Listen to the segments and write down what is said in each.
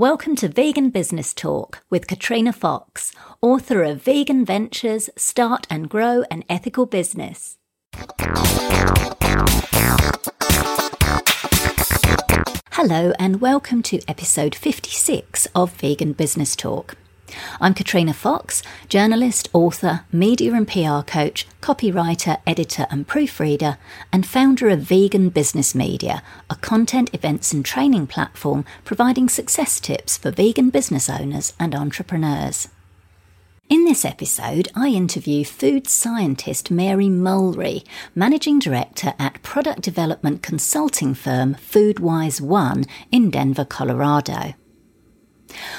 Welcome to Vegan Business Talk with Katrina Fox, author of Vegan Ventures Start and Grow an Ethical Business. Hello, and welcome to episode 56 of Vegan Business Talk. I'm Katrina Fox, journalist, author, media and PR coach, copywriter, editor, and proofreader, and founder of Vegan Business Media, a content, events, and training platform providing success tips for vegan business owners and entrepreneurs. In this episode, I interview food scientist Mary Mulry, managing director at product development consulting firm Foodwise One in Denver, Colorado.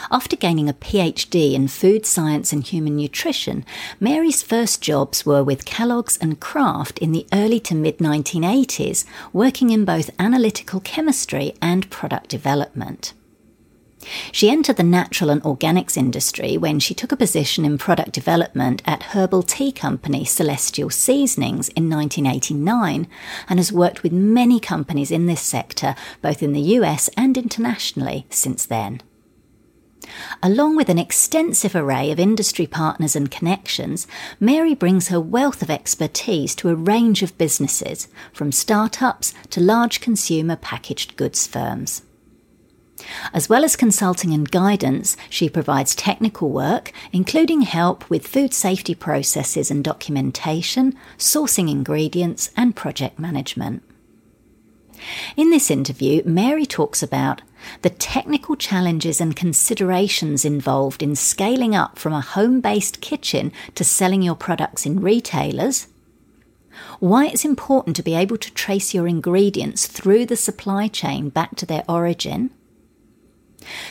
After gaining a PhD in food science and human nutrition, Mary's first jobs were with Kellogg's and Kraft in the early to mid 1980s, working in both analytical chemistry and product development. She entered the natural and organics industry when she took a position in product development at herbal tea company Celestial Seasonings in 1989 and has worked with many companies in this sector, both in the US and internationally, since then. Along with an extensive array of industry partners and connections, Mary brings her wealth of expertise to a range of businesses, from startups to large consumer packaged goods firms. As well as consulting and guidance, she provides technical work, including help with food safety processes and documentation, sourcing ingredients, and project management. In this interview, Mary talks about the technical challenges and considerations involved in scaling up from a home based kitchen to selling your products in retailers, why it's important to be able to trace your ingredients through the supply chain back to their origin,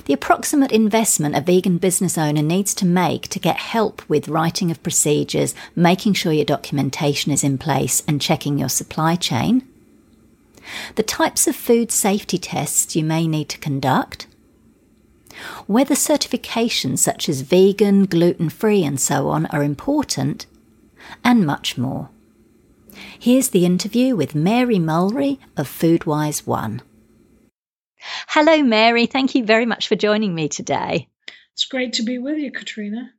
the approximate investment a vegan business owner needs to make to get help with writing of procedures, making sure your documentation is in place, and checking your supply chain the types of food safety tests you may need to conduct, whether certifications such as vegan, gluten free, and so on are important, and much more. Here's the interview with Mary Mulry of Foodwise One. Hello, Mary. Thank you very much for joining me today. It's great to be with you, Katrina.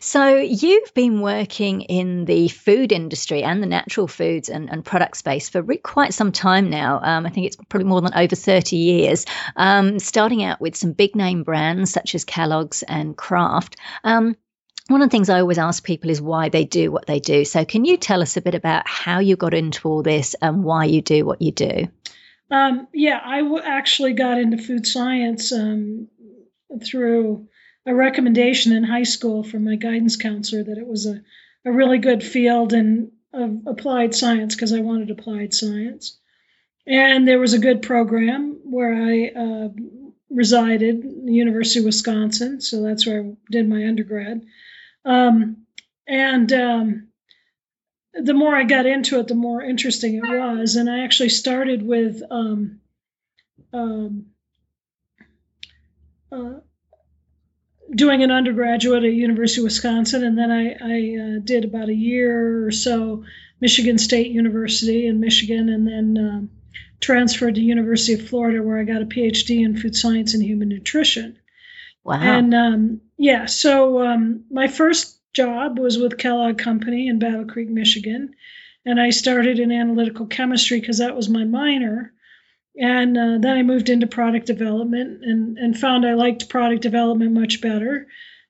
So, you've been working in the food industry and the natural foods and, and product space for quite some time now. Um, I think it's probably more than over 30 years, um, starting out with some big name brands such as Kellogg's and Kraft. Um, one of the things I always ask people is why they do what they do. So, can you tell us a bit about how you got into all this and why you do what you do? Um, yeah, I w- actually got into food science um, through a recommendation in high school from my guidance counselor that it was a, a really good field in applied science because I wanted applied science. And there was a good program where I uh, resided, the University of Wisconsin. So that's where I did my undergrad. Um, and um, the more I got into it, the more interesting it was. And I actually started with um, um uh, doing an undergraduate at University of Wisconsin, and then I, I uh, did about a year or so Michigan State University in Michigan, and then um, transferred to University of Florida, where I got a PhD in food science and human nutrition. Wow! And um, yeah, so um, my first job was with Kellogg Company in Battle Creek, Michigan, and I started in analytical chemistry because that was my minor. And uh, then I moved into product development and, and found I liked product development much better.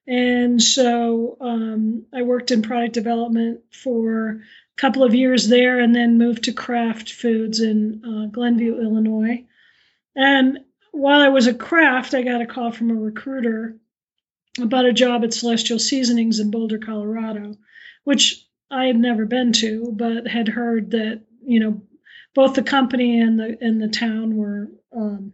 And so um, I worked in product development for a couple of years there and then moved to Kraft Foods in uh, Glenview, Illinois. And while I was at Kraft, I got a call from a recruiter about a job at Celestial Seasonings in Boulder, Colorado, which I had never been to, but had heard that, you know, both the company and the and the town were um,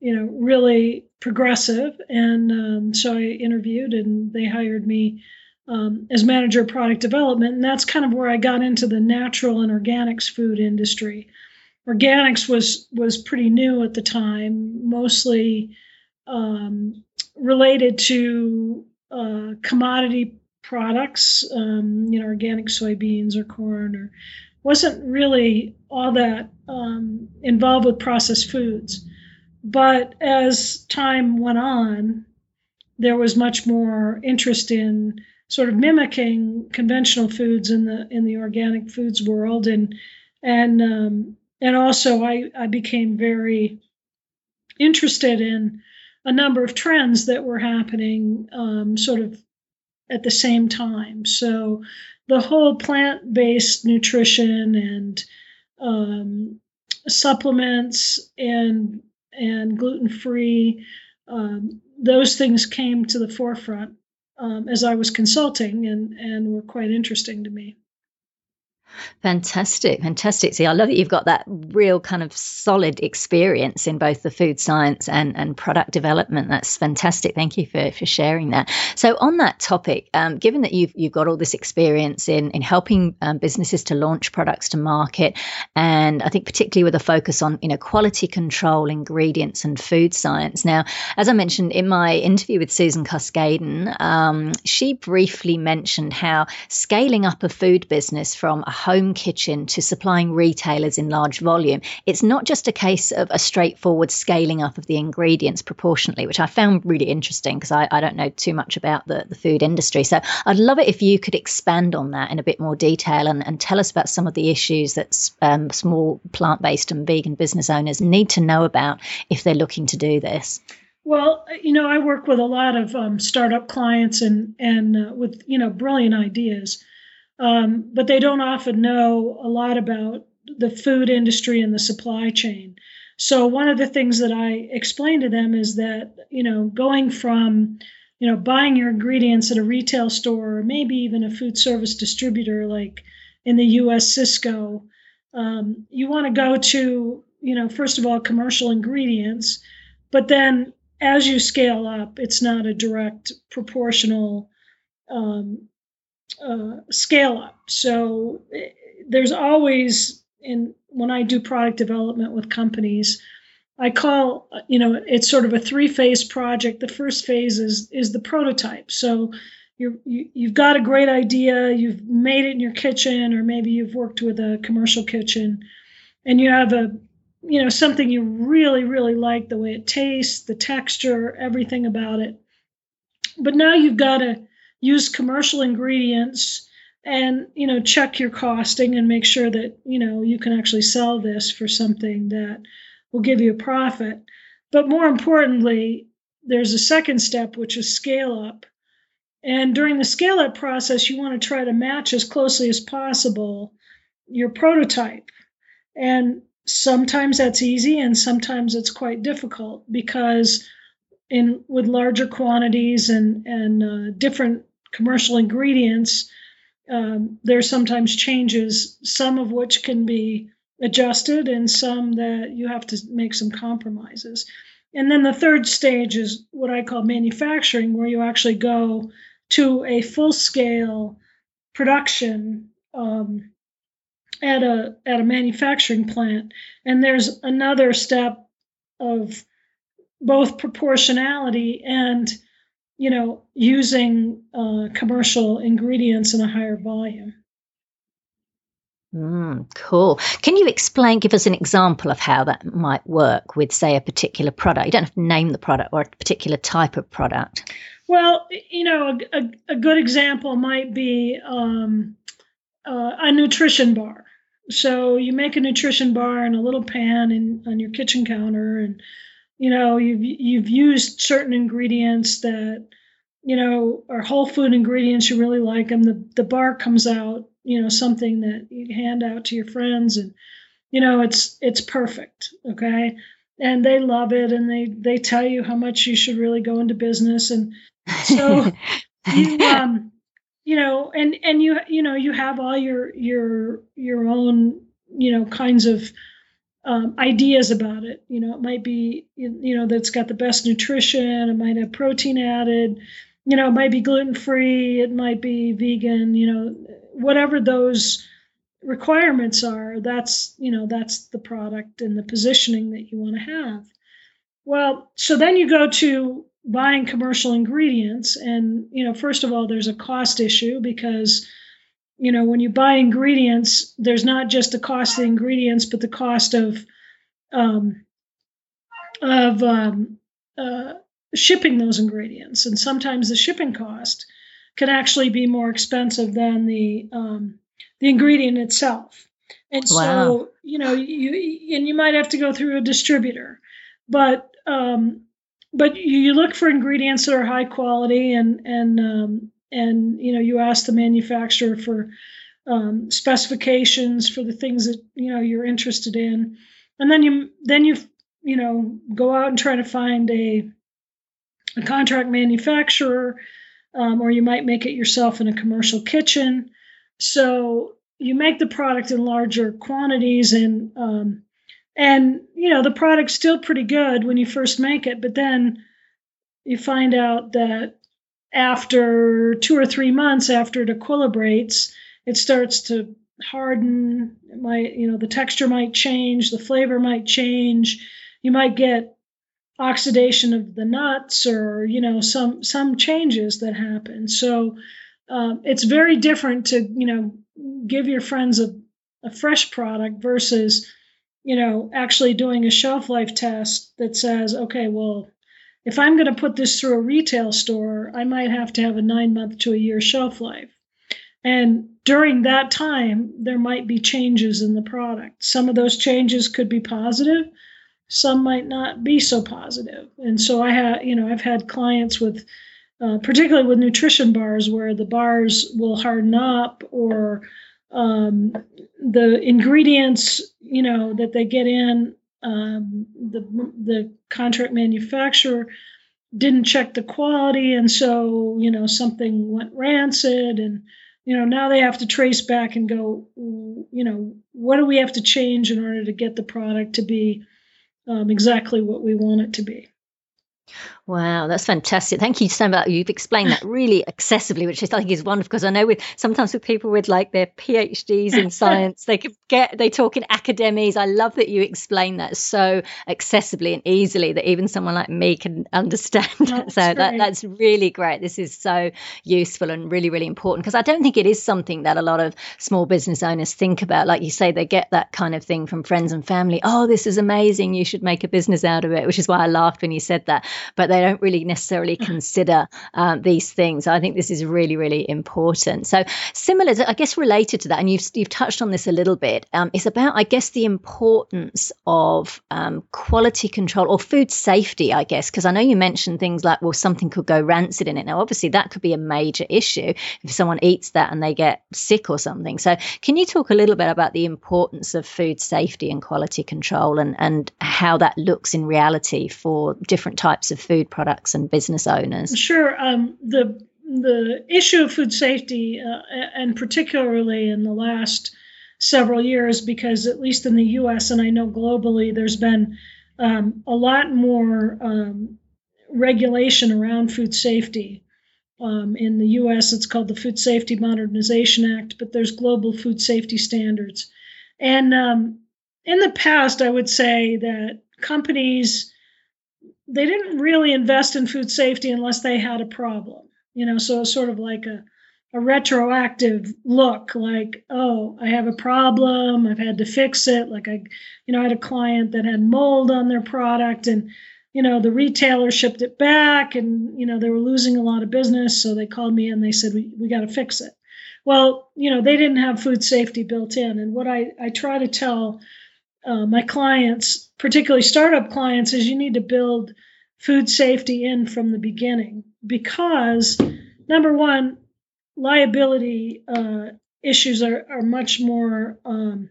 you know really progressive. And um, so i interviewed and they hired me um, as manager of product development. And that's kind of where i got into the natural and organics food industry. Organics was was pretty new at the time mostly um, related to uh, commodity products um, you know organic soybeans or corn or wasn't really all that um, involved with processed foods. but as time went on, there was much more interest in sort of mimicking conventional foods in the in the organic foods world, and and um, and also I, I became very interested in a number of trends that were happening um, sort of at the same time. So the whole plant-based nutrition and um, supplements and and gluten-free um, those things came to the forefront um, as I was consulting and and were quite interesting to me. Fantastic, fantastic. See, I love that you've got that real kind of solid experience in both the food science and, and product development. That's fantastic. Thank you for, for sharing that. So, on that topic, um, given that you've you've got all this experience in in helping um, businesses to launch products to market, and I think particularly with a focus on you know quality control, ingredients, and food science. Now, as I mentioned in my interview with Susan Cuscaden, um, she briefly mentioned how scaling up a food business from a home kitchen to supplying retailers in large volume, it's not just a case of a straightforward scaling up of the ingredients proportionately, which I found really interesting because I, I, don't know too much about the, the food industry. So I'd love it if you could expand on that in a bit more detail and, and tell us about some of the issues that um, small plant based and vegan business owners need to know about if they're looking to do this. Well, you know, I work with a lot of um, startup clients and and uh, with you know brilliant ideas um, but they don't often know a lot about the food industry and the supply chain. So one of the things that I explain to them is that you know going from you know buying your ingredients at a retail store or maybe even a food service distributor like in the U.S. Sysco, um, you want to go to you know first of all commercial ingredients, but then as you scale up, it's not a direct proportional um, uh, scale up. So eh, there's always in when I do product development with companies, I call you know it's sort of a three phase project. The first phase is is the prototype. So you're, you, you've got a great idea, you've made it in your kitchen, or maybe you've worked with a commercial kitchen, and you have a you know something you really really like the way it tastes, the texture, everything about it. But now you've got to use commercial ingredients and you know check your costing and make sure that you know you can actually sell this for something that will give you a profit. But more importantly there's a second step which is scale up. And during the scale up process you want to try to match as closely as possible your prototype. And sometimes that's easy and sometimes it's quite difficult because in with larger quantities and and uh, different commercial ingredients, um, there's sometimes changes, some of which can be adjusted and some that you have to make some compromises. And then the third stage is what I call manufacturing, where you actually go to a full scale production um, at a at a manufacturing plant. And there's another step of both proportionality and you know, using uh, commercial ingredients in a higher volume. Mm, cool. Can you explain, give us an example of how that might work with, say, a particular product? You don't have to name the product or a particular type of product. Well, you know, a, a, a good example might be um, uh, a nutrition bar. So you make a nutrition bar in a little pan in, on your kitchen counter, and you know you've you've used certain ingredients that you know are whole food ingredients you really like them the the bar comes out you know something that you hand out to your friends and you know it's it's perfect okay? And they love it and they they tell you how much you should really go into business and so you um you know and and you you know you have all your your your own you know kinds of um, ideas about it. You know, it might be, you know, that's got the best nutrition. It might have protein added. You know, it might be gluten free. It might be vegan. You know, whatever those requirements are, that's you know that's the product and the positioning that you want to have. Well, so then you go to buying commercial ingredients, and you know, first of all, there's a cost issue because you know, when you buy ingredients, there's not just the cost of the ingredients, but the cost of um, of um, uh, shipping those ingredients, and sometimes the shipping cost can actually be more expensive than the um, the ingredient itself. And wow. so, you know, you and you might have to go through a distributor, but um, but you look for ingredients that are high quality and and um, and you know you ask the manufacturer for um, specifications for the things that you know you're interested in, and then you then you you know go out and try to find a a contract manufacturer, um, or you might make it yourself in a commercial kitchen. So you make the product in larger quantities and um, and you know the product's still pretty good when you first make it, but then you find out that after two or three months after it equilibrates, it starts to harden. It might, you know, the texture might change, the flavor might change. You might get oxidation of the nuts or you know some some changes that happen. So um, it's very different to you know give your friends a, a fresh product versus you know actually doing a shelf life test that says okay well if I'm going to put this through a retail store, I might have to have a nine month to a year shelf life. And during that time, there might be changes in the product. Some of those changes could be positive, some might not be so positive. And so I have, you know, I've had clients with, uh, particularly with nutrition bars, where the bars will harden up or um, the ingredients, you know, that they get in um, the the contract manufacturer didn't check the quality, and so you know something went rancid, and you know now they have to trace back and go, you know, what do we have to change in order to get the product to be um, exactly what we want it to be. Wow, that's fantastic. Thank you so much. You've explained that really accessibly, which I think is wonderful because I know with sometimes with people with like their PhDs in science, they could get they talk in academies. I love that you explain that so accessibly and easily that even someone like me can understand. That's so that, that's really great. This is so useful and really, really important because I don't think it is something that a lot of small business owners think about. Like you say, they get that kind of thing from friends and family. Oh, this is amazing. You should make a business out of it, which is why I laughed when you said that. But they don't really necessarily consider um, these things. I think this is really, really important. So, similar, to, I guess, related to that, and you've you've touched on this a little bit, um, is about, I guess, the importance of um, quality control or food safety. I guess because I know you mentioned things like, well, something could go rancid in it. Now, obviously, that could be a major issue if someone eats that and they get sick or something. So, can you talk a little bit about the importance of food safety and quality control, and and how that looks in reality for different types of food products and business owners? Sure. Um, the the issue of food safety, uh, and particularly in the last several years, because at least in the U.S. and I know globally, there's been um, a lot more um, regulation around food safety. Um, in the U.S., it's called the Food Safety Modernization Act, but there's global food safety standards. And um, in the past, I would say that companies they didn't really invest in food safety unless they had a problem. You know, so it's sort of like a a retroactive look like oh i have a problem i've had to fix it like i you know i had a client that had mold on their product and you know the retailer shipped it back and you know they were losing a lot of business so they called me and they said we, we got to fix it well you know they didn't have food safety built in and what i, I try to tell uh, my clients, particularly startup clients, is you need to build food safety in from the beginning. Because number one, liability uh, issues are, are much more um,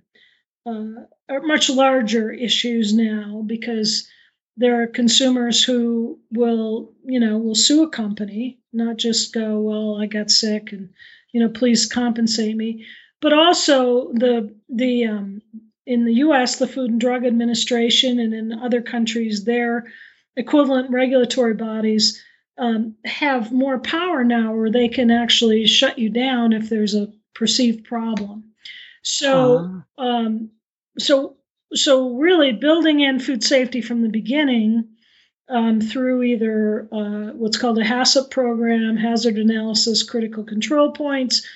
uh, are much larger issues now because there are consumers who will you know will sue a company not just go well i got sick and you know please compensate me. But also the the um, in the US, the Food and Drug Administration, and in other countries, their equivalent regulatory bodies um, have more power now where they can actually shut you down if there's a perceived problem. So, uh. um, so, so really building in food safety from the beginning um, through either uh, what's called a HACCP program, hazard analysis, critical control points,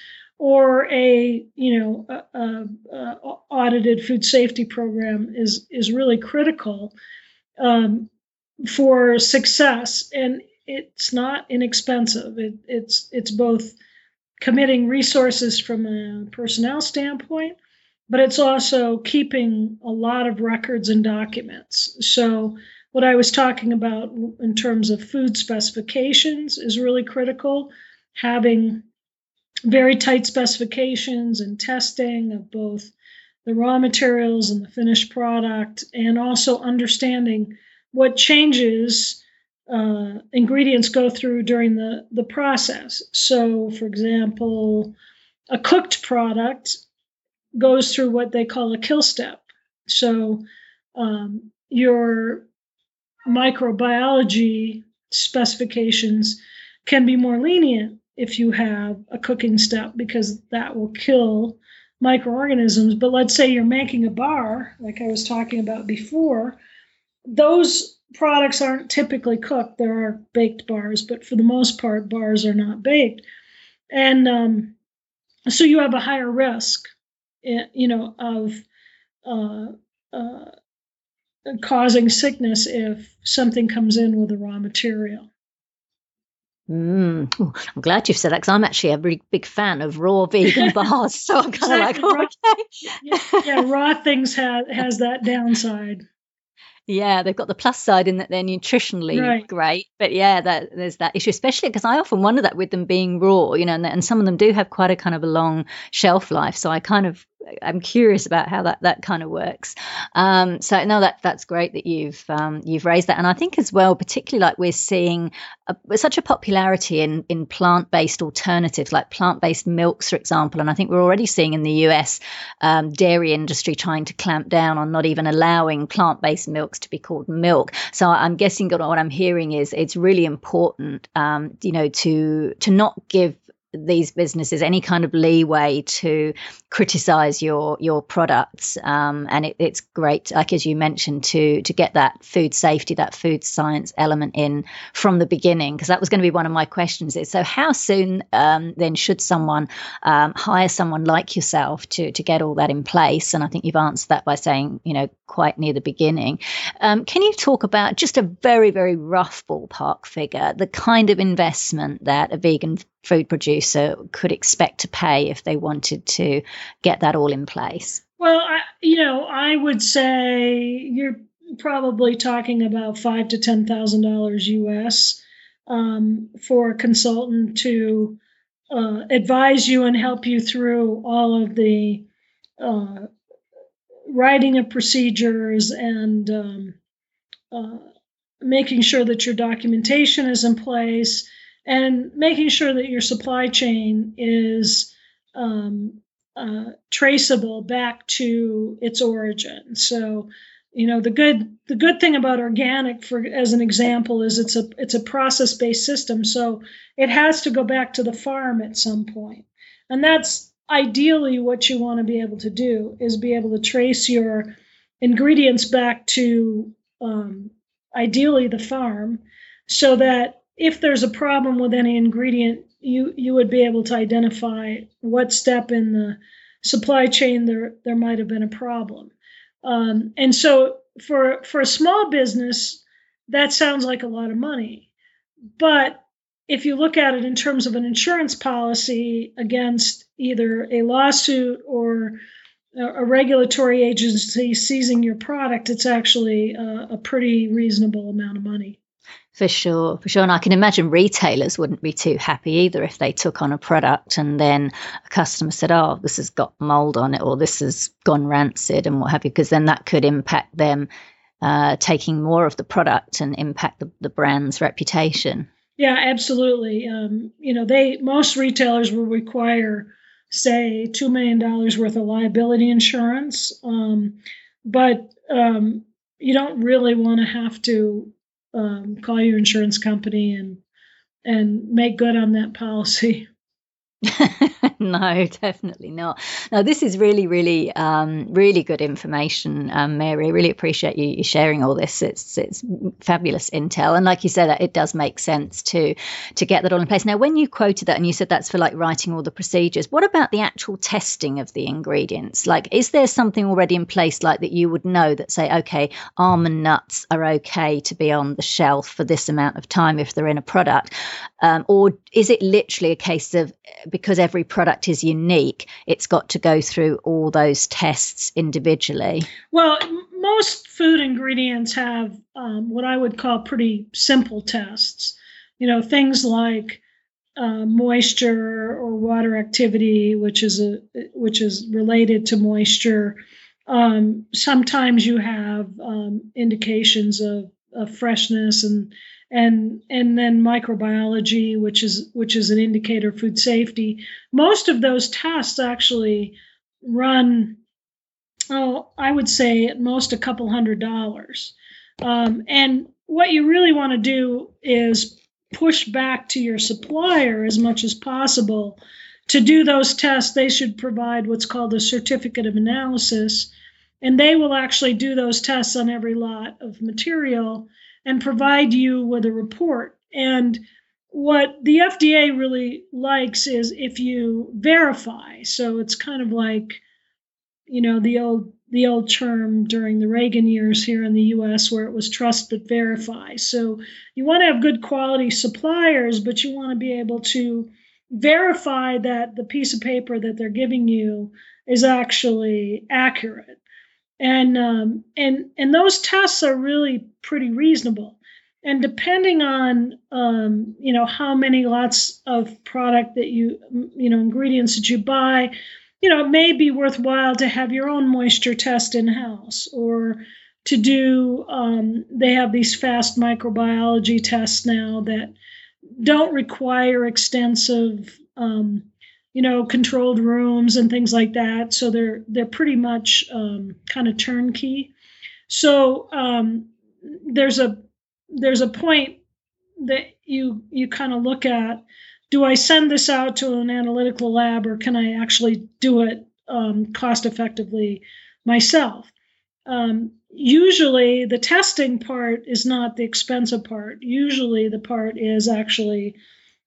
or a you know a, a, a audited food safety program is is really critical. Um, for success, and it's not inexpensive. It, it's it's both committing resources from a personnel standpoint, but it's also keeping a lot of records and documents. So what I was talking about in terms of food specifications is really critical. Having very tight specifications and testing of both the raw materials and the finished product, and also understanding what changes uh, ingredients go through during the, the process. So, for example, a cooked product goes through what they call a kill step. So, um, your microbiology specifications can be more lenient if you have a cooking step because that will kill microorganisms. But let's say you're making a bar, like I was talking about before, those products aren't typically cooked. There are baked bars, but for the most part, bars are not baked. And um, so you have a higher risk, eh, you know, of uh, uh, causing sickness if something comes in with a raw material. Mm. Ooh, I'm glad you've said that because I'm actually a really big fan of raw vegan bars. So I'm kind exactly. of like, oh, okay. yeah, yeah, raw things have has that downside. Yeah, they've got the plus side in that they're nutritionally right. great, but yeah, that, there's that issue, especially because I often wonder that with them being raw, you know, and, and some of them do have quite a kind of a long shelf life. So I kind of I'm curious about how that that kind of works. Um, so no, that that's great that you've um, you've raised that, and I think as well, particularly like we're seeing a, such a popularity in in plant based alternatives, like plant based milks, for example. And I think we're already seeing in the US um, dairy industry trying to clamp down on not even allowing plant based milks to be called milk. So I'm guessing what I'm hearing is it's really important, um, you know, to to not give these businesses any kind of leeway to criticize your your products. Um, and it, it's great like as you mentioned to to get that food safety that food science element in from the beginning because that was going to be one of my questions is so how soon um, then should someone um, hire someone like yourself to to get all that in place? And I think you've answered that by saying you know quite near the beginning. Um, can you talk about just a very very rough ballpark figure the kind of investment that a vegan food producer could expect to pay if they wanted to get that all in place? Well, I, you know, I would say you're probably talking about five to ten thousand dollars US um, for a consultant to uh, advise you and help you through all of the uh, writing of procedures and um, uh, making sure that your documentation is in place and making sure that your supply chain is um, uh, traceable back to its origin. So, you know, the good the good thing about organic, for as an example, is it's a it's a process based system. So it has to go back to the farm at some point, and that's ideally what you want to be able to do is be able to trace your ingredients back to um, ideally the farm, so that if there's a problem with any ingredient, you you would be able to identify what step in the supply chain there there might have been a problem. Um, and so for for a small business, that sounds like a lot of money, but if you look at it in terms of an insurance policy against either a lawsuit or a regulatory agency seizing your product, it's actually a, a pretty reasonable amount of money. For sure, for sure. And I can imagine retailers wouldn't be too happy either if they took on a product and then a customer said, oh, this has got mold on it or this has gone rancid and what have you, because then that could impact them uh, taking more of the product and impact the, the brand's reputation. Yeah, absolutely. Um, you know, they most retailers will require, say, two million dollars worth of liability insurance, um, but um, you don't really want to have to um, call your insurance company and and make good on that policy. no, definitely not. No, this is really, really, um, really good information, um, Mary. I really appreciate you, you, sharing all this. It's it's fabulous intel, and like you said, it does make sense to to get that all in place. Now, when you quoted that and you said that's for like writing all the procedures, what about the actual testing of the ingredients? Like, is there something already in place like that you would know that say, okay, almond nuts are okay to be on the shelf for this amount of time if they're in a product, um, or is it literally a case of because every product is unique, it's got to go through all those tests individually? Well, most food ingredients have um, what I would call pretty simple tests. You know, things like uh, moisture or water activity, which is a which is related to moisture. Um, sometimes you have um, indications of, of freshness and and and then microbiology, which is which is an indicator of food safety. Most of those tests actually run, oh, I would say at most a couple hundred dollars. Um, and what you really want to do is push back to your supplier as much as possible to do those tests. They should provide what's called a certificate of analysis, and they will actually do those tests on every lot of material and provide you with a report. And what the FDA really likes is if you verify. So it's kind of like, you know, the old the old term during the Reagan years here in the US where it was trust but verify. So you want to have good quality suppliers, but you want to be able to verify that the piece of paper that they're giving you is actually accurate and um, and and those tests are really pretty reasonable. And depending on um, you know how many lots of product that you you know ingredients that you buy, you know it may be worthwhile to have your own moisture test in house or to do um, they have these fast microbiology tests now that don't require extensive um, you know, controlled rooms and things like that. So they're they're pretty much um, kind of turnkey. So um, there's a there's a point that you you kind of look at. Do I send this out to an analytical lab, or can I actually do it um, cost effectively myself? Um, usually, the testing part is not the expensive part. Usually, the part is actually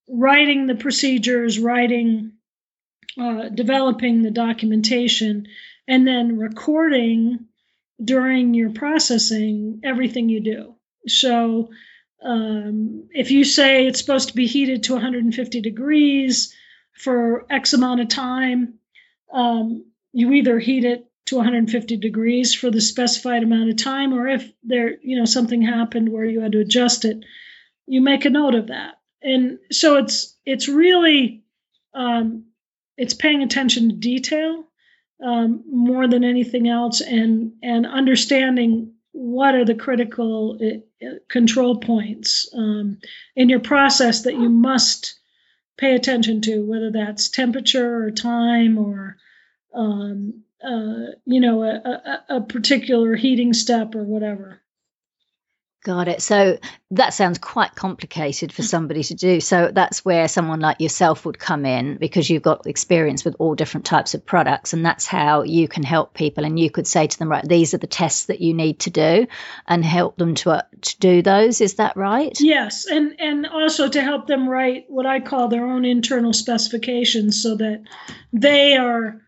writing the procedures, writing uh, developing the documentation, and then recording during your processing everything you do. So um, if you say it's supposed to be heated to 150 degrees for X amount of time, um, you either heat it to 150 degrees for the specified amount of time, or if there, you know, something happened where you had to adjust it, you make a note of that. And so it's it's really um, it's paying attention to detail um, more than anything else and and understanding what are the critical uh, control points um, in your process that you must pay attention to whether that's temperature or time or um, uh, you know a, a, a particular heating step or whatever Got it. So that sounds quite complicated for somebody to do. So that's where someone like yourself would come in because you've got experience with all different types of products. And that's how you can help people. And you could say to them, right, these are the tests that you need to do and help them to, uh, to do those. Is that right? Yes. And, and also to help them write what I call their own internal specifications so that they are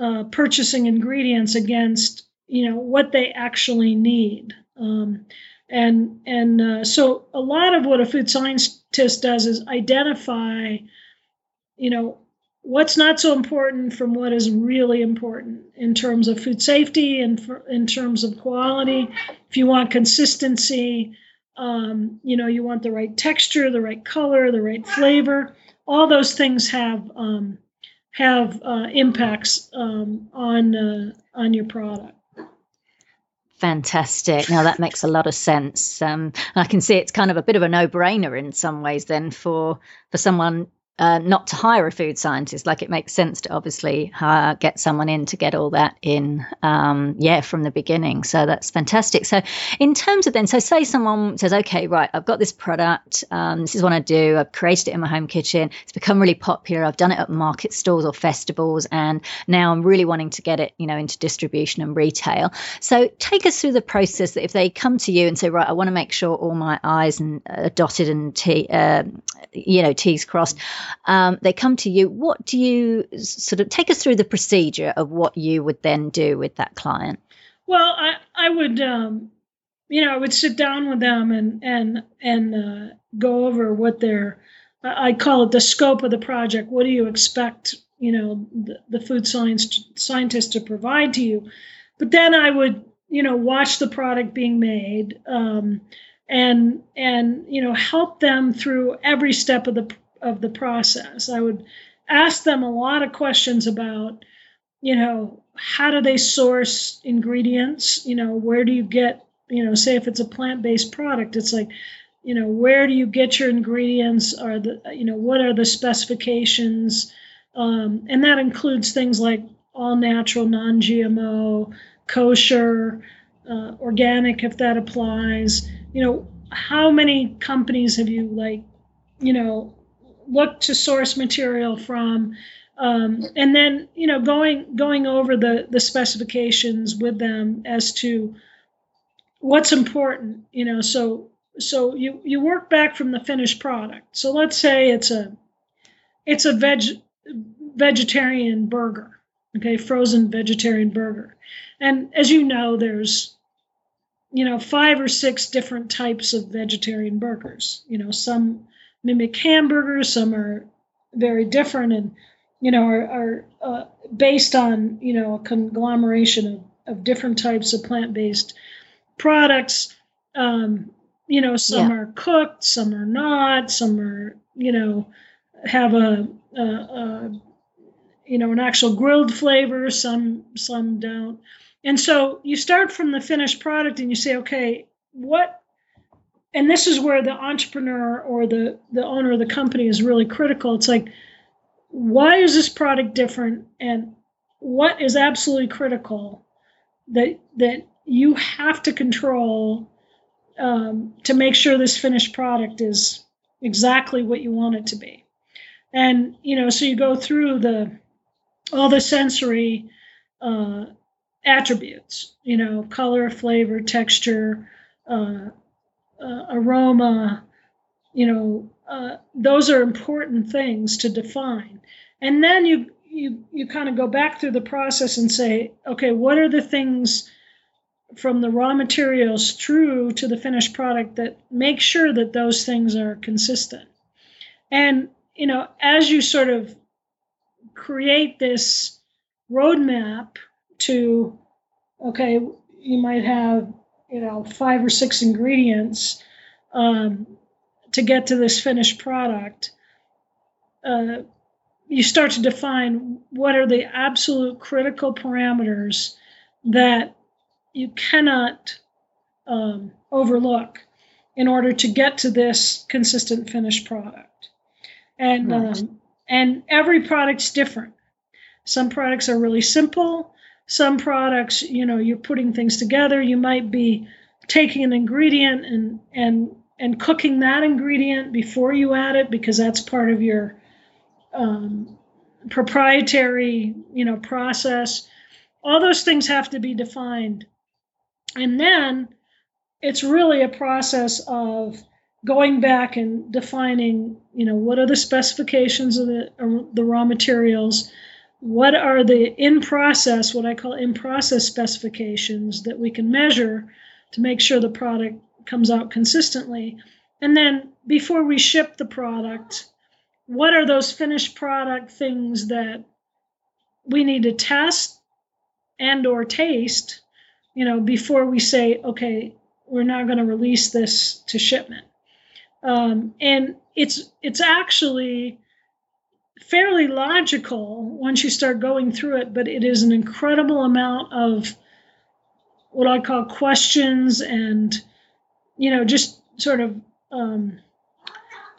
uh, purchasing ingredients against, you know, what they actually need. Um, and and uh, so a lot of what a food scientist does is identify you know what's not so important from what is really important in terms of food safety and for, in terms of quality. If you want consistency um, you know you want the right texture the right color the right flavor all those things have um, have uh, impacts um, on uh, on your product Fantastic. Now that makes a lot of sense. Um, I can see it's kind of a bit of a no-brainer in some ways. Then for for someone uh, not to hire a food scientist. Like it makes sense to obviously uh, get someone in to get all that in, um, yeah, from the beginning. So that's fantastic. So in terms of then, so say someone says, okay, right, I've got this product. Um, this is what I do. I've created it in my home kitchen. It's become really popular. I've done it at market stalls or festivals, and now I'm really wanting to get it, you know, into distribution and retail. So take us through the process that if they come to you and say, right, I want to make sure all my I's and uh, dotted and T, uh, you know, T's crossed um, they come to you. What do you sort of take us through the procedure of what you would then do with that client? Well, I, I would, um, you know, I would sit down with them and and and uh, go over what their, I call it the scope of the project. What do you expect, you know, the, the food science scientist to provide to you? But then I would, you know, watch the product being made. Um, and and you know help them through every step of the of the process. I would ask them a lot of questions about, you know, how do they source ingredients? You know, where do you get, you know, say if it's a plant based product, it's like, you know, where do you get your ingredients? Are the, you know, what are the specifications? Um, and that includes things like all natural, non GMO, kosher, uh, organic, if that applies. You know, how many companies have you like, you know, look to source material from, um, and then you know going going over the the specifications with them as to what's important. You know, so so you you work back from the finished product. So let's say it's a it's a veg vegetarian burger, okay, frozen vegetarian burger, and as you know, there's you know five or six different types of vegetarian burgers. You know, some mimic hamburgers. Some are very different and you know are, are uh, based on you know a conglomeration of, of different types of plant-based products. Um, you know, some yeah. are cooked, some are not, some are you know have a, a, a you know an actual grilled flavor, some some don't. And so you start from the finished product and you say, okay, what and this is where the entrepreneur or the the owner of the company is really critical. It's like why is this product different? And what is absolutely critical that that you have to control um, to make sure this finished product is exactly what you want it to be. And you know so you go through the all the sensory uh, attributes you know color flavor texture uh, uh, aroma, you know, uh, those are important things to define. And then you you you kind of go back through the process and say, okay, what are the things from the raw materials through to the finished product that make sure that those things are consistent. And you know, as you sort of create this roadmap to, okay, you might have you know five or six ingredients um, to get to this finished product, uh, you start to define what are the absolute critical parameters that you cannot um, overlook in order to get to this consistent finished product. And right. um, and every product's different. Some products are really simple. Some products, you know, you're putting things together. You might be taking an ingredient and and and cooking that ingredient before you add it because that's part of your um, proprietary, you know, process. All those things have to be defined, and then it's really a process of going back and defining, you know, what are the specifications of the, the raw materials what are the in process, what I call in process specifications that we can measure to make sure the product comes out consistently. And then before we ship the product, what are those finished product things that we need to test and or taste, you know, before we say, okay, we're now going to release this to shipment. Um, and it's it's actually fairly logical once you start going through it, but it is an incredible amount of what I call questions and, you know, just sort of um,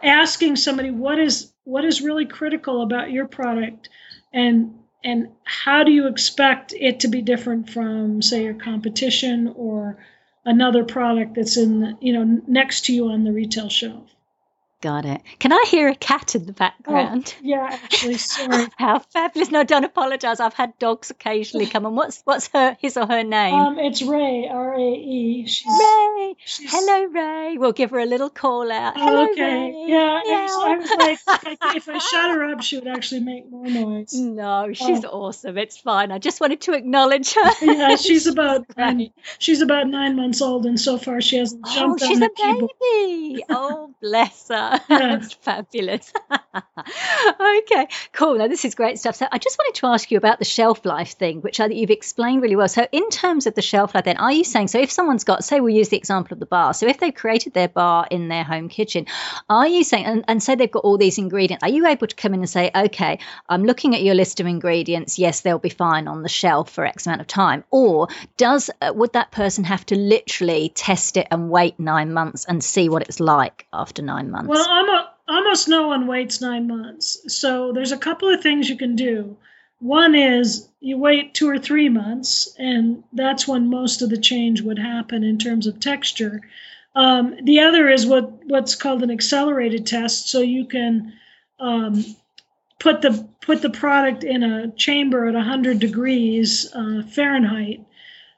asking somebody what is what is really critical about your product? And and how do you expect it to be different from say your competition or another product that's in you know next to you on the retail shelf Got it. Can I hear a cat in the background? Oh, yeah, actually, sorry. How fabulous! No, don't apologise. I've had dogs occasionally come and what's what's her his or her name? Um, it's Rae. R A E. Rae. She's... Hello, Rae. We'll give her a little call out. Hello, okay. Rae. Yeah. yeah. I was like, if I shut her up, she would actually make more noise. No, she's oh. awesome. It's fine. I just wanted to acknowledge her. yeah, she's about nine, she's about nine months old, and so far she hasn't oh, jumped oh, on the keyboard. Baby. oh, bless her. That's fabulous. okay, cool. Now, this is great stuff. So, I just wanted to ask you about the shelf life thing, which I think you've explained really well. So, in terms of the shelf life, then, are you saying so if someone's got, say, we'll use the example of the bar. So, if they've created their bar in their home kitchen, are you saying, and, and say they've got all these ingredients, are you able to come in and say, okay, I'm looking at your list of ingredients. Yes, they'll be fine on the shelf for X amount of time. Or does, uh, would that person have to literally test it and wait nine months and see what it's like after nine months? Well, I'm a, almost no one waits nine months. So there's a couple of things you can do. One is you wait two or three months, and that's when most of the change would happen in terms of texture. Um, the other is what what's called an accelerated test, so you can um, put the put the product in a chamber at 100 degrees uh, Fahrenheit,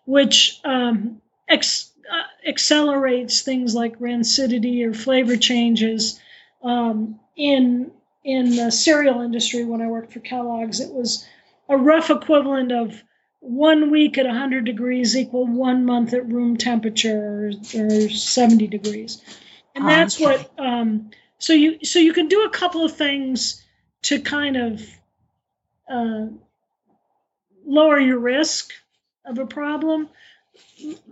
which um, ex, uh, accelerates things like rancidity or flavor changes um, in in the cereal industry when I worked for Kellogg's. It was a rough equivalent of one week at 100 degrees equal one month at room temperature or, or 70 degrees, and that's okay. what. Um, so you so you can do a couple of things to kind of uh, lower your risk of a problem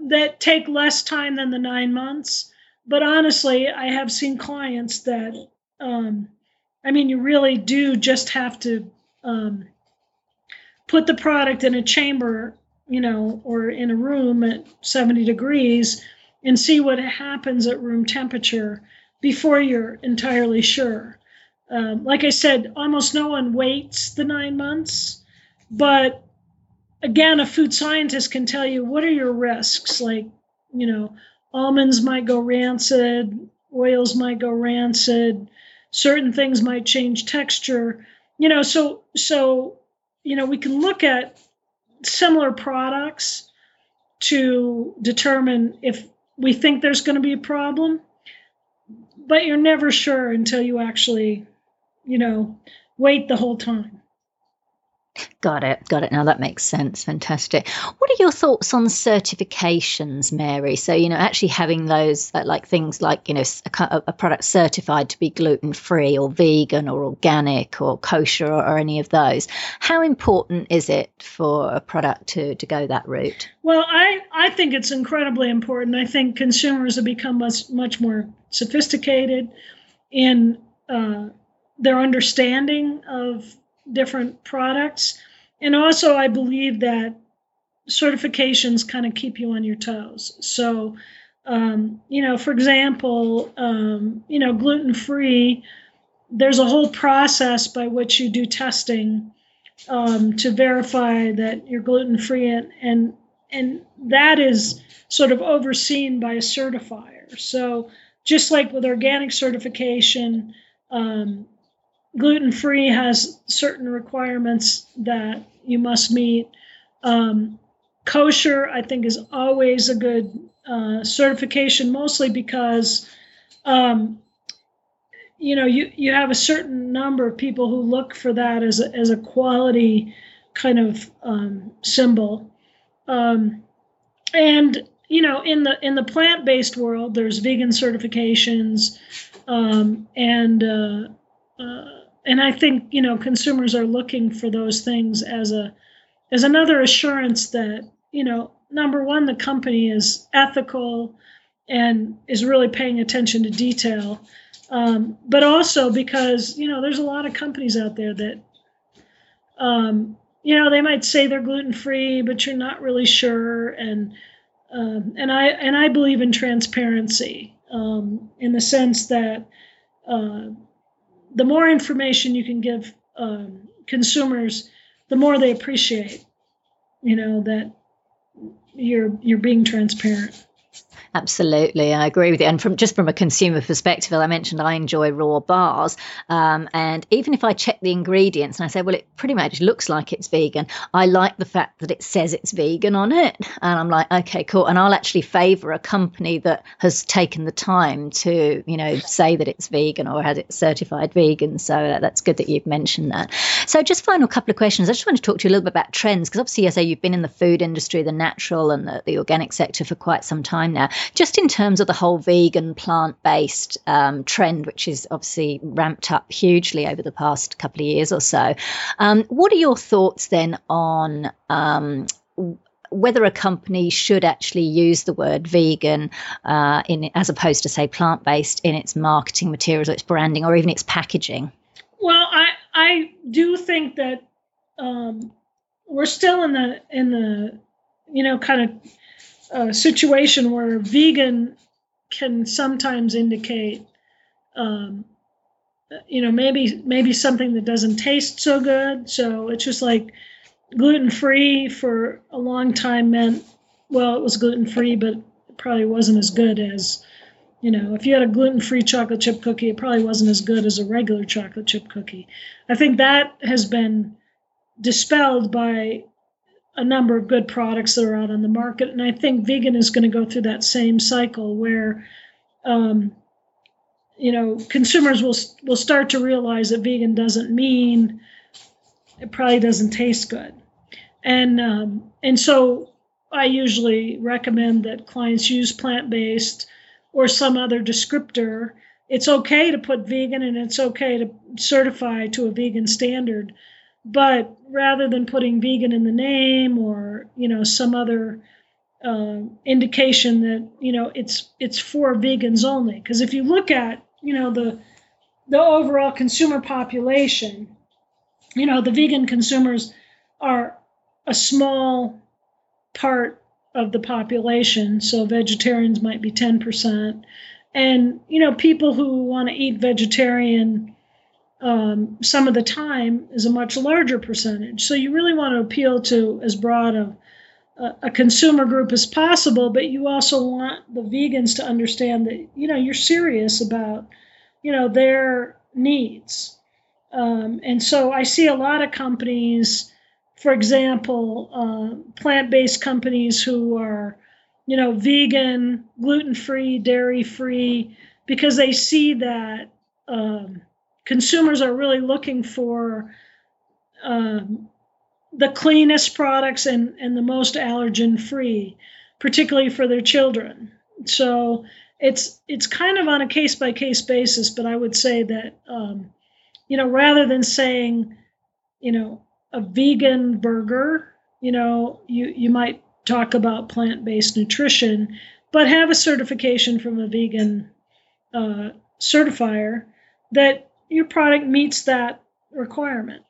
that take less time than the nine months but honestly, I have seen clients that, um, I mean, you really do just have to um, put the product in a chamber, you know, or in a room at 70 degrees and see what happens at room temperature before you're entirely sure. Um, like I said, almost no one waits the nine months, but again, a food scientist can tell you what are your risks. Like, you know, almonds might go rancid, oils might go rancid, certain things might change texture. You know, so so you know, we can look at similar products to determine if we think there's going to be a problem, but you're never sure until you actually, you know, wait the whole time. Got it. Got it. Now that makes sense. Fantastic. What are your thoughts on certifications, Mary? So, you know, actually having those uh, like things like, you know, a, a product certified to be gluten free or vegan or organic or kosher or, or, any of those. How important is it for a product to, to go that route? Well, I, I think it's incredibly important. I think consumers have become much, much more sophisticated in uh, their understanding of different products. And also, I believe that certifications kind of keep you on your toes. So, um, you know, for example, um, you know, gluten free, there's a whole process by which you do testing um, to verify that you're gluten free, and, and and that is sort of overseen by a certifier. So, just like with organic certification, um, gluten free has certain requirements that you must meet. Um, kosher, I think, is always a good uh, certification, mostly because um, you know you you have a certain number of people who look for that as a, as a quality kind of um, symbol. Um, and you know, in the in the plant based world, there's vegan certifications, um, and uh, uh, and I think you know consumers are looking for those things as a as another assurance that you know number one the company is ethical and is really paying attention to detail, um, but also because you know there's a lot of companies out there that um, you know they might say they're gluten free, but you're not really sure. And um, and I and I believe in transparency um, in the sense that uh, the more information you can give um, consumers, the more they appreciate, you know, that you're you're being transparent. Absolutely, I agree with you. And from just from a consumer perspective, I mentioned I enjoy raw bars, um, and even if I check the ingredients and I say, well, it pretty much looks like it's vegan, I like the fact that it says it's vegan on it, and I'm like, okay, cool. And I'll actually favour a company that has taken the time to, you know, say that it's vegan or has it certified vegan. So that's good that you've mentioned that. So just final couple of questions. I just want to talk to you a little bit about trends because obviously, as I say, you've been in the food industry, the natural and the, the organic sector for quite some time now just in terms of the whole vegan plant based um, trend, which is obviously ramped up hugely over the past couple of years or so, um, what are your thoughts then on? Um, whether a company should actually use the word vegan uh, in as opposed to say plant based in its marketing materials or its branding or even its packaging. Well, I I do think that um, we're still in the in the you know kind of a situation where vegan can sometimes indicate, um, you know, maybe maybe something that doesn't taste so good. So it's just like gluten free for a long time meant, well, it was gluten free, but it probably wasn't as good as, you know, if you had a gluten free chocolate chip cookie, it probably wasn't as good as a regular chocolate chip cookie. I think that has been dispelled by a number of good products that are out on the market. And I think vegan is going to go through that same cycle where, um, you know, consumers will will start to realize that vegan doesn't mean it probably doesn't taste good, and um, and so I usually recommend that clients use plant based or some other descriptor. It's okay to put vegan and it's okay to certify to a vegan standard but rather than putting vegan in the name or you know some other uh, indication that you know it's it's for vegans only, because if you look at you know the the overall consumer population, you know the vegan consumers are a small part of the population. So vegetarians might be 10%. And, you know, people who want to eat vegetarian um, some of the time is a much larger percentage. So you really want to appeal to as broad a, a consumer group as possible, but you also want the vegans to understand that you know you're serious about you know their needs. Um, and so I see a lot of companies, for example, uh, plant-based companies who are you know vegan, gluten-free, dairy-free, because they see that. Um, consumers are really looking for um, the cleanest products and, and the most allergen free, particularly for their children. So it's it's kind of on a case by case basis, but I would say that um, you know rather than saying you know a vegan burger, you know you you might talk about plant based nutrition, but have a certification from a vegan uh, certifier that your product meets that requirement.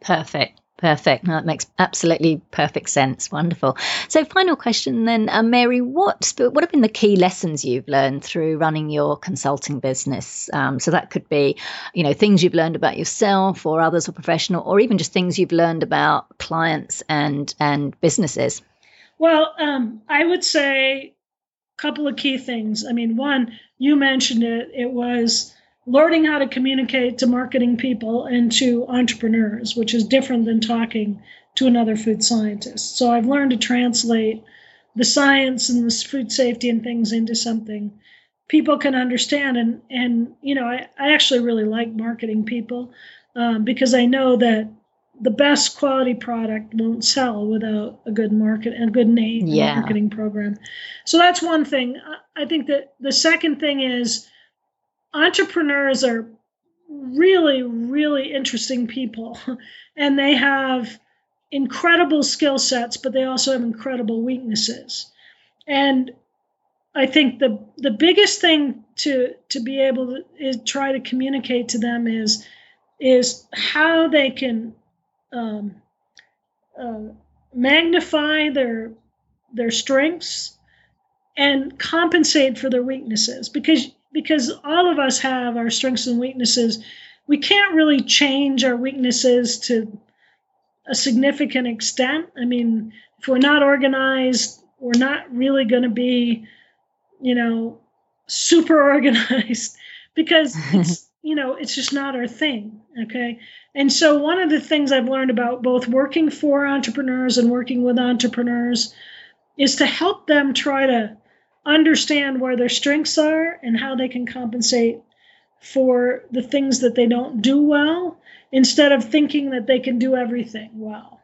Perfect. Perfect. No, that makes absolutely perfect sense. Wonderful. So, final question then, uh, Mary. What what have been the key lessons you've learned through running your consulting business? Um, so that could be, you know, things you've learned about yourself or others or professional, or even just things you've learned about clients and and businesses. Well, um, I would say a couple of key things. I mean, one, you mentioned it. It was learning how to communicate to marketing people and to entrepreneurs, which is different than talking to another food scientist. So I've learned to translate the science and the food safety and things into something people can understand. And and you know, I, I actually really like marketing people um, because I know that the best quality product won't sell without a good market and a good name yeah. marketing program. So that's one thing. I think that the second thing is entrepreneurs are really, really interesting people, and they have incredible skill sets, but they also have incredible weaknesses. And I think the the biggest thing to to be able to is try to communicate to them is is how they can um, uh, magnify their their strengths and compensate for their weaknesses because because all of us have our strengths and weaknesses. We can't really change our weaknesses to a significant extent. I mean, if we're not organized, we're not really going to be, you know, super organized because it's, you know, it's just not our thing. Okay. And so, one of the things I've learned about both working for entrepreneurs and working with entrepreneurs is to help them try to understand where their strengths are and how they can compensate for the things that they don't do well instead of thinking that they can do everything well.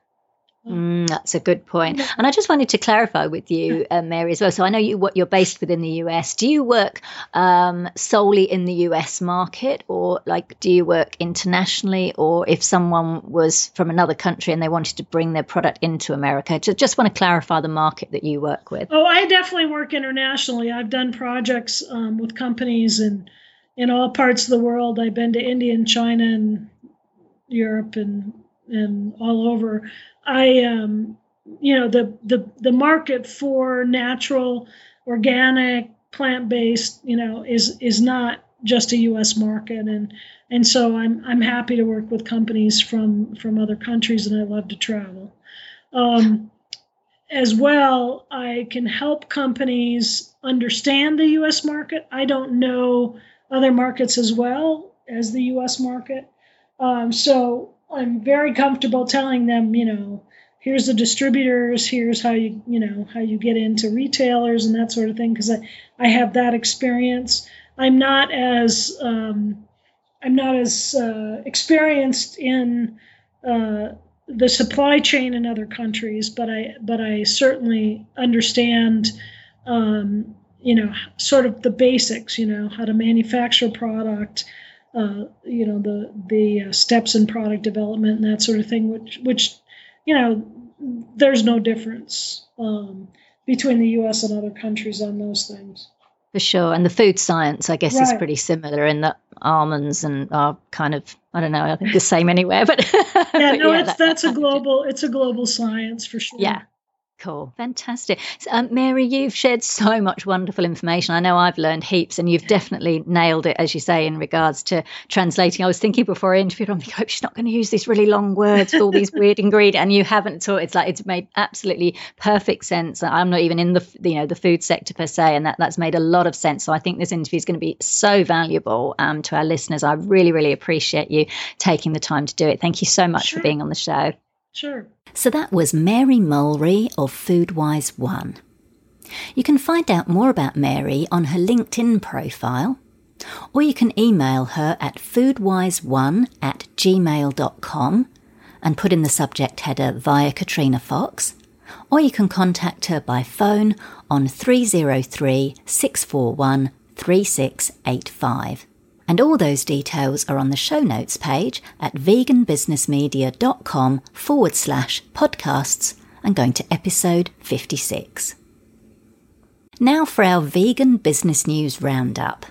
Mm, that's a good point. And I just wanted to clarify with you, uh, Mary, as well. So I know you what you're based within the US. Do you work um, solely in the US market, or like do you work internationally? Or if someone was from another country and they wanted to bring their product into America, just, just want to clarify the market that you work with. Oh, I definitely work internationally. I've done projects um, with companies in in all parts of the world. I've been to India and China and Europe and and all over. I um, you know the the the market for natural, organic, plant based, you know, is is not just a U.S. market, and and so I'm I'm happy to work with companies from from other countries, and I love to travel. Um, as well, I can help companies understand the U.S. market. I don't know other markets as well as the U.S. market, um, so I'm very comfortable telling them, you know, here's the distributors, here's how you, you know, how you get into retailers and that sort of thing, because I, I have that experience. I'm not as um, I'm not as uh, experienced in uh, the supply chain in other countries, but I but I certainly understand, um, you know, sort of the basics. You know, how to manufacture product, uh, you know the the uh, steps in product development and that sort of thing, which which you know there's no difference um, between the U.S. and other countries on those things. For sure, and the food science, I guess, right. is pretty similar in that almonds and are kind of I don't know, I think the same anywhere, but yeah, but no, yeah, it's that, that's a global, it's a global science for sure. Yeah, Cool, fantastic. So, um, Mary, you've shared so much wonderful information. I know I've learned heaps, and you've definitely nailed it, as you say, in regards to translating. I was thinking before I interviewed, I'm like, I hope she's not going to use these really long words with all these weird ingredients, and you haven't all. It's like it's made absolutely perfect sense. I'm not even in the you know the food sector per se, and that that's made a lot of sense. So I think this interview is going to be so valuable um, to our listeners. I really, really appreciate you taking the time to do it. Thank you so much sure. for being on the show. Sure. So that was Mary Mulry of Foodwise One. You can find out more about Mary on her LinkedIn profile, or you can email her at foodwise1 at gmail.com and put in the subject header via Katrina Fox, or you can contact her by phone on 303 641 3685. And all those details are on the show notes page at veganbusinessmedia.com forward slash podcasts and going to episode 56. Now for our vegan business news roundup.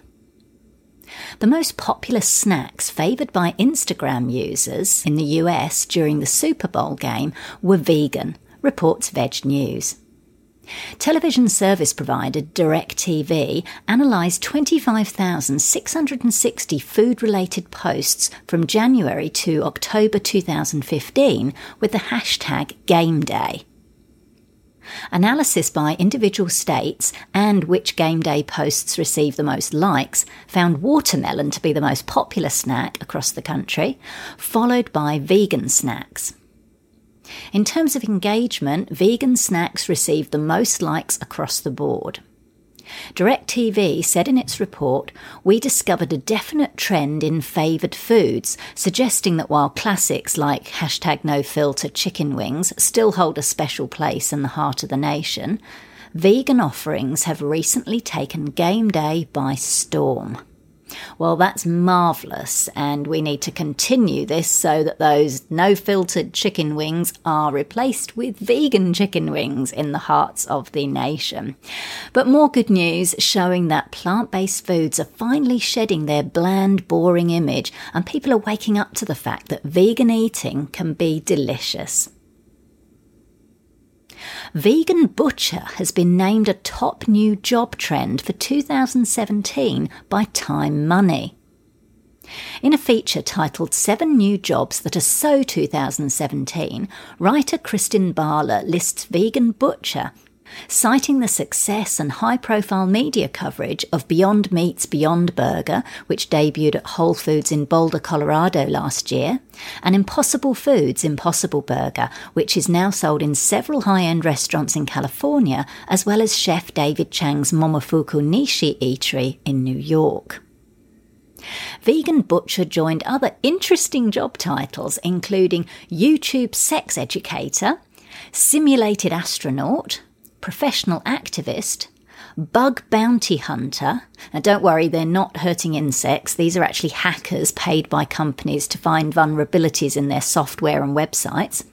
The most popular snacks favoured by Instagram users in the US during the Super Bowl game were vegan, reports Veg News. Television service provider DirecTV analysed 25,660 food related posts from January to October 2015 with the hashtag GameDay. Analysis by individual states and which game day posts receive the most likes found watermelon to be the most popular snack across the country, followed by vegan snacks. In terms of engagement, vegan snacks received the most likes across the board. DirecTV said in its report, We discovered a definite trend in favoured foods, suggesting that while classics like hashtag no filter chicken wings still hold a special place in the heart of the nation, vegan offerings have recently taken game day by storm. Well, that's marvellous, and we need to continue this so that those no filtered chicken wings are replaced with vegan chicken wings in the hearts of the nation. But more good news showing that plant based foods are finally shedding their bland, boring image, and people are waking up to the fact that vegan eating can be delicious. Vegan butcher has been named a top new job trend for 2017 by Time Money. In a feature titled Seven New Jobs That Are So 2017, writer Kristen Bahler lists vegan butcher citing the success and high profile media coverage of Beyond Meat's Beyond Burger, which debuted at Whole Foods in Boulder, Colorado last year, and Impossible Foods' Impossible Burger, which is now sold in several high end restaurants in California, as well as chef David Chang's Momofuku Nishi eatery in New York. Vegan Butcher joined other interesting job titles, including YouTube sex educator, simulated astronaut, professional activist, bug bounty hunter. Now, don't worry, they're not hurting insects. These are actually hackers paid by companies to find vulnerabilities in their software and websites,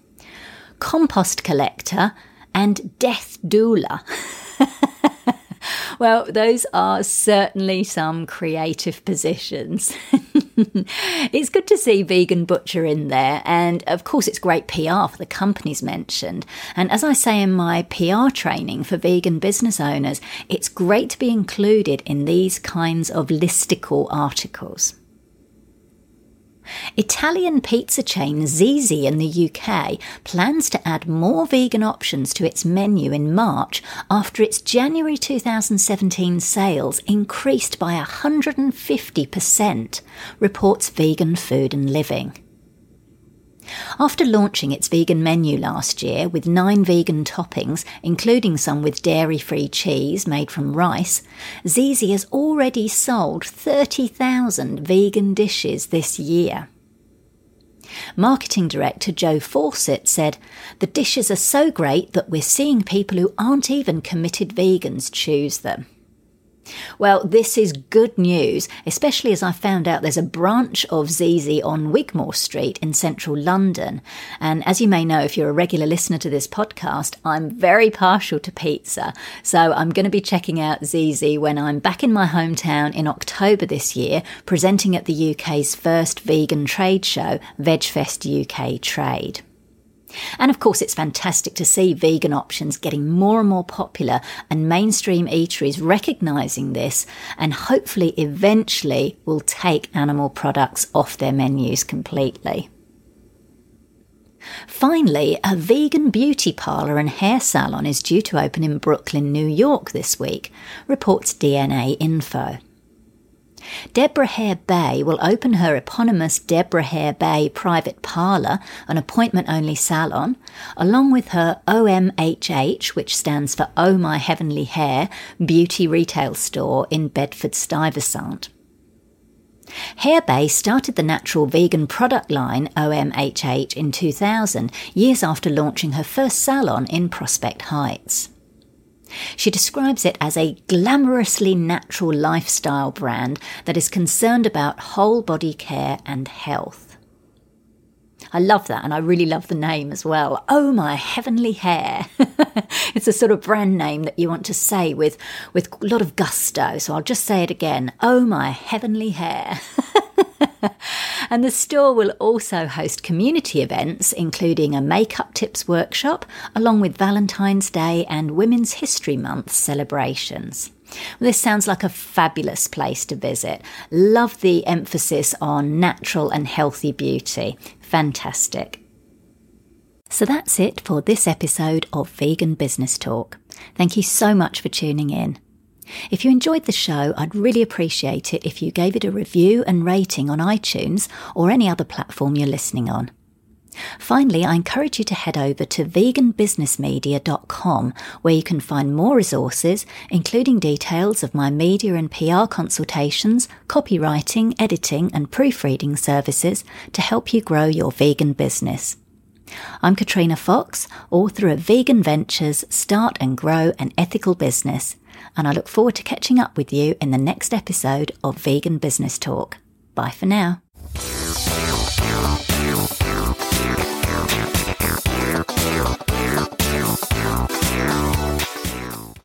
compost collector, and death doula. well, those are certainly some creative positions. it's good to see Vegan Butcher in there, and of course, it's great PR for the companies mentioned. And as I say in my PR training for vegan business owners, it's great to be included in these kinds of listicle articles. Italian pizza chain Zizzi in the UK plans to add more vegan options to its menu in March after its January 2017 sales increased by 150%, reports Vegan Food and Living. After launching its vegan menu last year with nine vegan toppings, including some with dairy free cheese made from rice, Zizzi has already sold 30,000 vegan dishes this year. Marketing director Joe Fawcett said, The dishes are so great that we're seeing people who aren't even committed vegans choose them. Well, this is good news, especially as I found out there's a branch of Zizzi on Wigmore Street in central London. And as you may know, if you're a regular listener to this podcast, I'm very partial to pizza. So I'm going to be checking out Zizzi when I'm back in my hometown in October this year, presenting at the UK's first vegan trade show, VegFest UK Trade. And of course, it's fantastic to see vegan options getting more and more popular and mainstream eateries recognizing this and hopefully eventually will take animal products off their menus completely. Finally, a vegan beauty parlour and hair salon is due to open in Brooklyn, New York this week, reports DNA Info. Deborah Hare Bay will open her eponymous Deborah Hare Bay private parlour, an appointment only salon, along with her OMHH, which stands for Oh My Heavenly Hair, beauty retail store in Bedford Stuyvesant. Hare Bay started the natural vegan product line OMHH in 2000, years after launching her first salon in Prospect Heights. She describes it as a glamorously natural lifestyle brand that is concerned about whole body care and health. I love that, and I really love the name as well. Oh, my heavenly hair. it's a sort of brand name that you want to say with, with a lot of gusto. So I'll just say it again. Oh, my heavenly hair. and the store will also host community events, including a makeup tips workshop, along with Valentine's Day and Women's History Month celebrations. Well, this sounds like a fabulous place to visit. Love the emphasis on natural and healthy beauty. Fantastic. So that's it for this episode of Vegan Business Talk. Thank you so much for tuning in. If you enjoyed the show, I'd really appreciate it if you gave it a review and rating on iTunes or any other platform you're listening on. Finally, I encourage you to head over to veganbusinessmedia.com where you can find more resources, including details of my media and PR consultations, copywriting, editing, and proofreading services to help you grow your vegan business. I'm Katrina Fox, author of Vegan Ventures Start and Grow an Ethical Business and I look forward to catching up with you in the next episode of Vegan Business Talk. Bye for now.